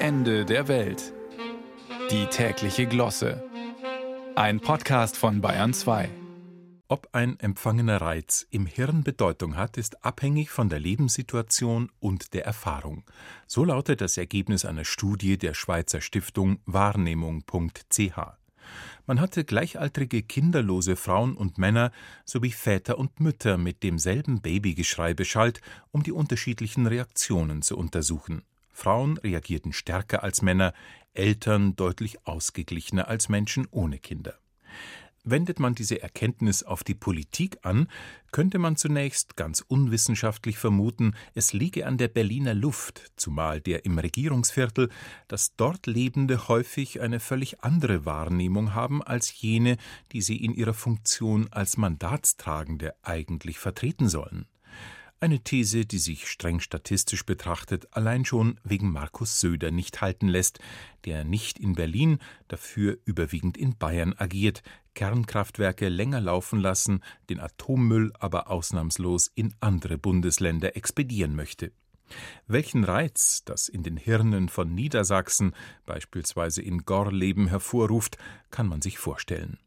Ende der Welt. Die tägliche Glosse. Ein Podcast von Bayern 2. Ob ein empfangener Reiz im Hirn Bedeutung hat, ist abhängig von der Lebenssituation und der Erfahrung. So lautet das Ergebnis einer Studie der Schweizer Stiftung Wahrnehmung.ch. Man hatte gleichaltrige kinderlose Frauen und Männer sowie Väter und Mütter mit demselben Babygeschrei beschallt, um die unterschiedlichen Reaktionen zu untersuchen. Frauen reagierten stärker als Männer, Eltern deutlich ausgeglichener als Menschen ohne Kinder. Wendet man diese Erkenntnis auf die Politik an, könnte man zunächst ganz unwissenschaftlich vermuten, es liege an der Berliner Luft, zumal der im Regierungsviertel, dass dort Lebende häufig eine völlig andere Wahrnehmung haben als jene, die sie in ihrer Funktion als Mandatstragende eigentlich vertreten sollen. Eine These, die sich streng statistisch betrachtet allein schon wegen Markus Söder nicht halten lässt, der nicht in Berlin, dafür überwiegend in Bayern agiert, Kernkraftwerke länger laufen lassen, den Atommüll aber ausnahmslos in andere Bundesländer expedieren möchte. Welchen Reiz das in den Hirnen von Niedersachsen, beispielsweise in Gorleben, hervorruft, kann man sich vorstellen.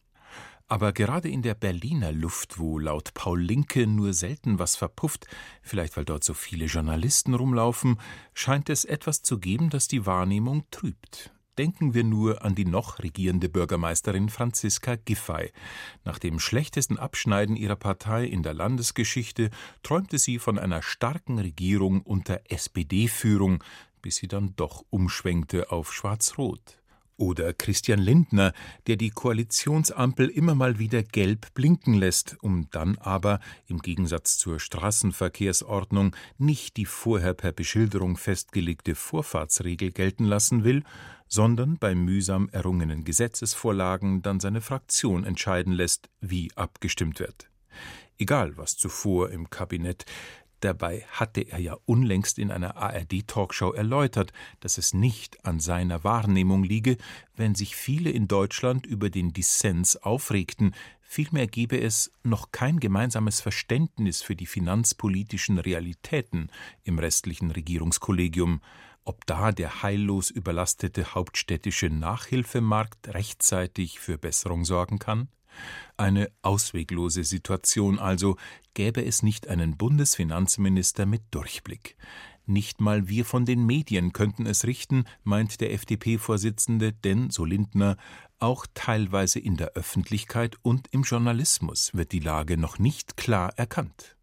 Aber gerade in der Berliner Luft, wo laut Paul Linke nur selten was verpufft, vielleicht weil dort so viele Journalisten rumlaufen, scheint es etwas zu geben, das die Wahrnehmung trübt. Denken wir nur an die noch regierende Bürgermeisterin Franziska Giffey. Nach dem schlechtesten Abschneiden ihrer Partei in der Landesgeschichte träumte sie von einer starken Regierung unter SPD-Führung, bis sie dann doch umschwenkte auf Schwarz-Rot. Oder Christian Lindner, der die Koalitionsampel immer mal wieder gelb blinken lässt, um dann aber, im Gegensatz zur Straßenverkehrsordnung, nicht die vorher per Beschilderung festgelegte Vorfahrtsregel gelten lassen will, sondern bei mühsam errungenen Gesetzesvorlagen dann seine Fraktion entscheiden lässt, wie abgestimmt wird. Egal, was zuvor im Kabinett Dabei hatte er ja unlängst in einer ARD-Talkshow erläutert, dass es nicht an seiner Wahrnehmung liege, wenn sich viele in Deutschland über den Dissens aufregten, vielmehr gebe es noch kein gemeinsames Verständnis für die finanzpolitischen Realitäten im restlichen Regierungskollegium, ob da der heillos überlastete hauptstädtische Nachhilfemarkt rechtzeitig für Besserung sorgen kann? Eine ausweglose Situation also, gäbe es nicht einen Bundesfinanzminister mit Durchblick. Nicht mal wir von den Medien könnten es richten, meint der FDP-Vorsitzende, denn, so Lindner, auch teilweise in der Öffentlichkeit und im Journalismus wird die Lage noch nicht klar erkannt.